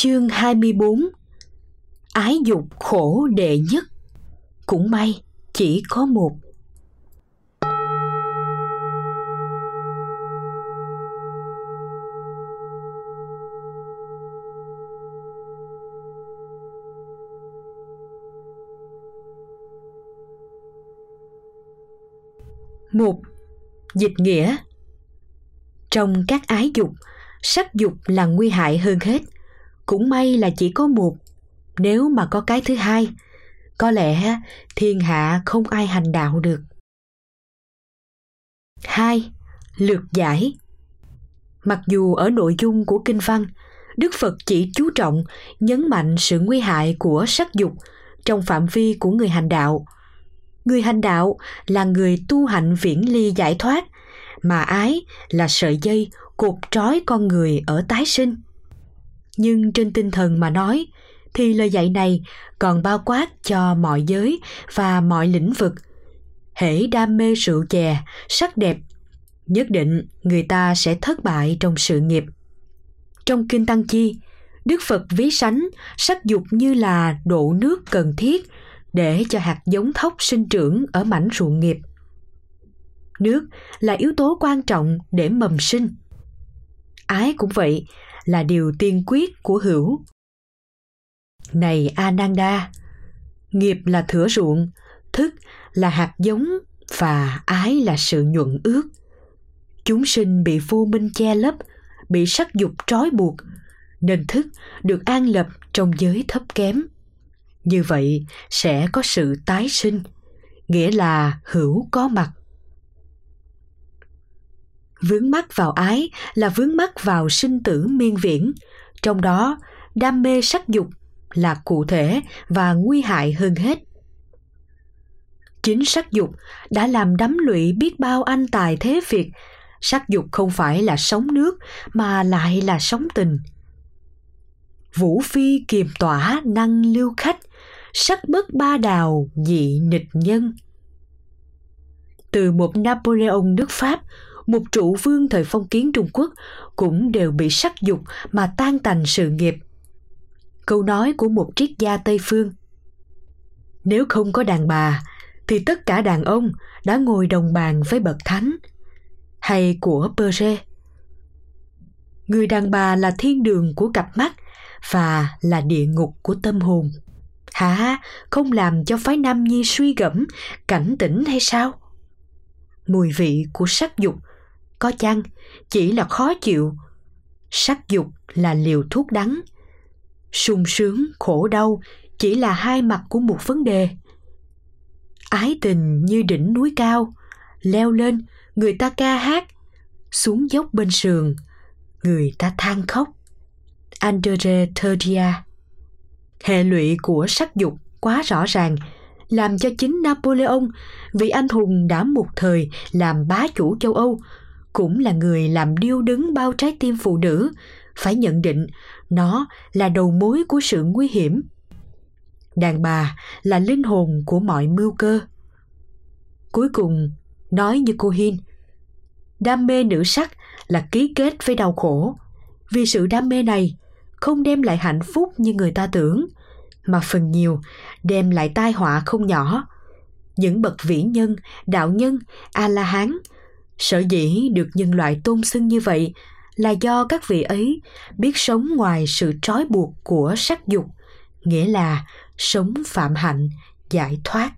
Chương 24 Ái dục khổ đệ nhất. Cũng may, chỉ có một. Một, dịch nghĩa. Trong các ái dục, sắc dục là nguy hại hơn hết cũng may là chỉ có một. Nếu mà có cái thứ hai, có lẽ thiên hạ không ai hành đạo được. Hai, lược giải. Mặc dù ở nội dung của kinh văn, đức phật chỉ chú trọng, nhấn mạnh sự nguy hại của sắc dục trong phạm vi của người hành đạo. Người hành đạo là người tu hạnh viễn ly giải thoát, mà ái là sợi dây cột trói con người ở tái sinh nhưng trên tinh thần mà nói, thì lời dạy này còn bao quát cho mọi giới và mọi lĩnh vực. Hễ đam mê rượu chè, sắc đẹp, nhất định người ta sẽ thất bại trong sự nghiệp. Trong kinh tăng chi, đức phật ví sánh sắc dục như là độ nước cần thiết để cho hạt giống thóc sinh trưởng ở mảnh ruộng nghiệp. Nước là yếu tố quan trọng để mầm sinh. Ái cũng vậy là điều tiên quyết của hữu. Này ananda, nghiệp là thửa ruộng, thức là hạt giống và ái là sự nhuận ước. Chúng sinh bị vô minh che lấp, bị sắc dục trói buộc, nên thức được an lập trong giới thấp kém. Như vậy sẽ có sự tái sinh, nghĩa là hữu có mặt vướng mắc vào ái là vướng mắc vào sinh tử miên viễn. Trong đó, đam mê sắc dục là cụ thể và nguy hại hơn hết. Chính sắc dục đã làm đắm lụy biết bao anh tài thế việt. Sắc dục không phải là sống nước, mà lại là sống tình. Vũ phi kiềm tỏa năng lưu khách, sắc bất ba đào dị nịch nhân. Từ một napoleon nước pháp một trụ vương thời phong kiến trung quốc cũng đều bị sắc dục mà tan tành sự nghiệp câu nói của một triết gia tây phương nếu không có đàn bà thì tất cả đàn ông đã ngồi đồng bàn với bậc thánh hay của Pere. Người đàn bà là thiên đường của cặp mắt và là địa ngục của tâm hồn. Hả, không làm cho phái Nam Nhi suy gẫm, cảnh tỉnh hay sao? Mùi vị của sắc dục có chăng chỉ là khó chịu. Sắc dục là liều thuốc đắng. sung sướng, khổ đau chỉ là hai mặt của một vấn đề. Ái tình như đỉnh núi cao, leo lên người ta ca hát, xuống dốc bên sườn, người ta than khóc. Andre Terdia Hệ lụy của sắc dục quá rõ ràng, làm cho chính Napoleon, vị anh hùng đã một thời làm bá chủ châu Âu, cũng là người làm điêu đứng bao trái tim phụ nữ, phải nhận định nó là đầu mối của sự nguy hiểm. Đàn bà là linh hồn của mọi mưu cơ. Cuối cùng, nói như cô Hin, đam mê nữ sắc là ký kết với đau khổ. Vì sự đam mê này không đem lại hạnh phúc như người ta tưởng, mà phần nhiều đem lại tai họa không nhỏ. Những bậc vĩ nhân, đạo nhân, A-la-hán Sở dĩ được nhân loại tôn xưng như vậy là do các vị ấy biết sống ngoài sự trói buộc của sắc dục, nghĩa là sống phạm hạnh, giải thoát.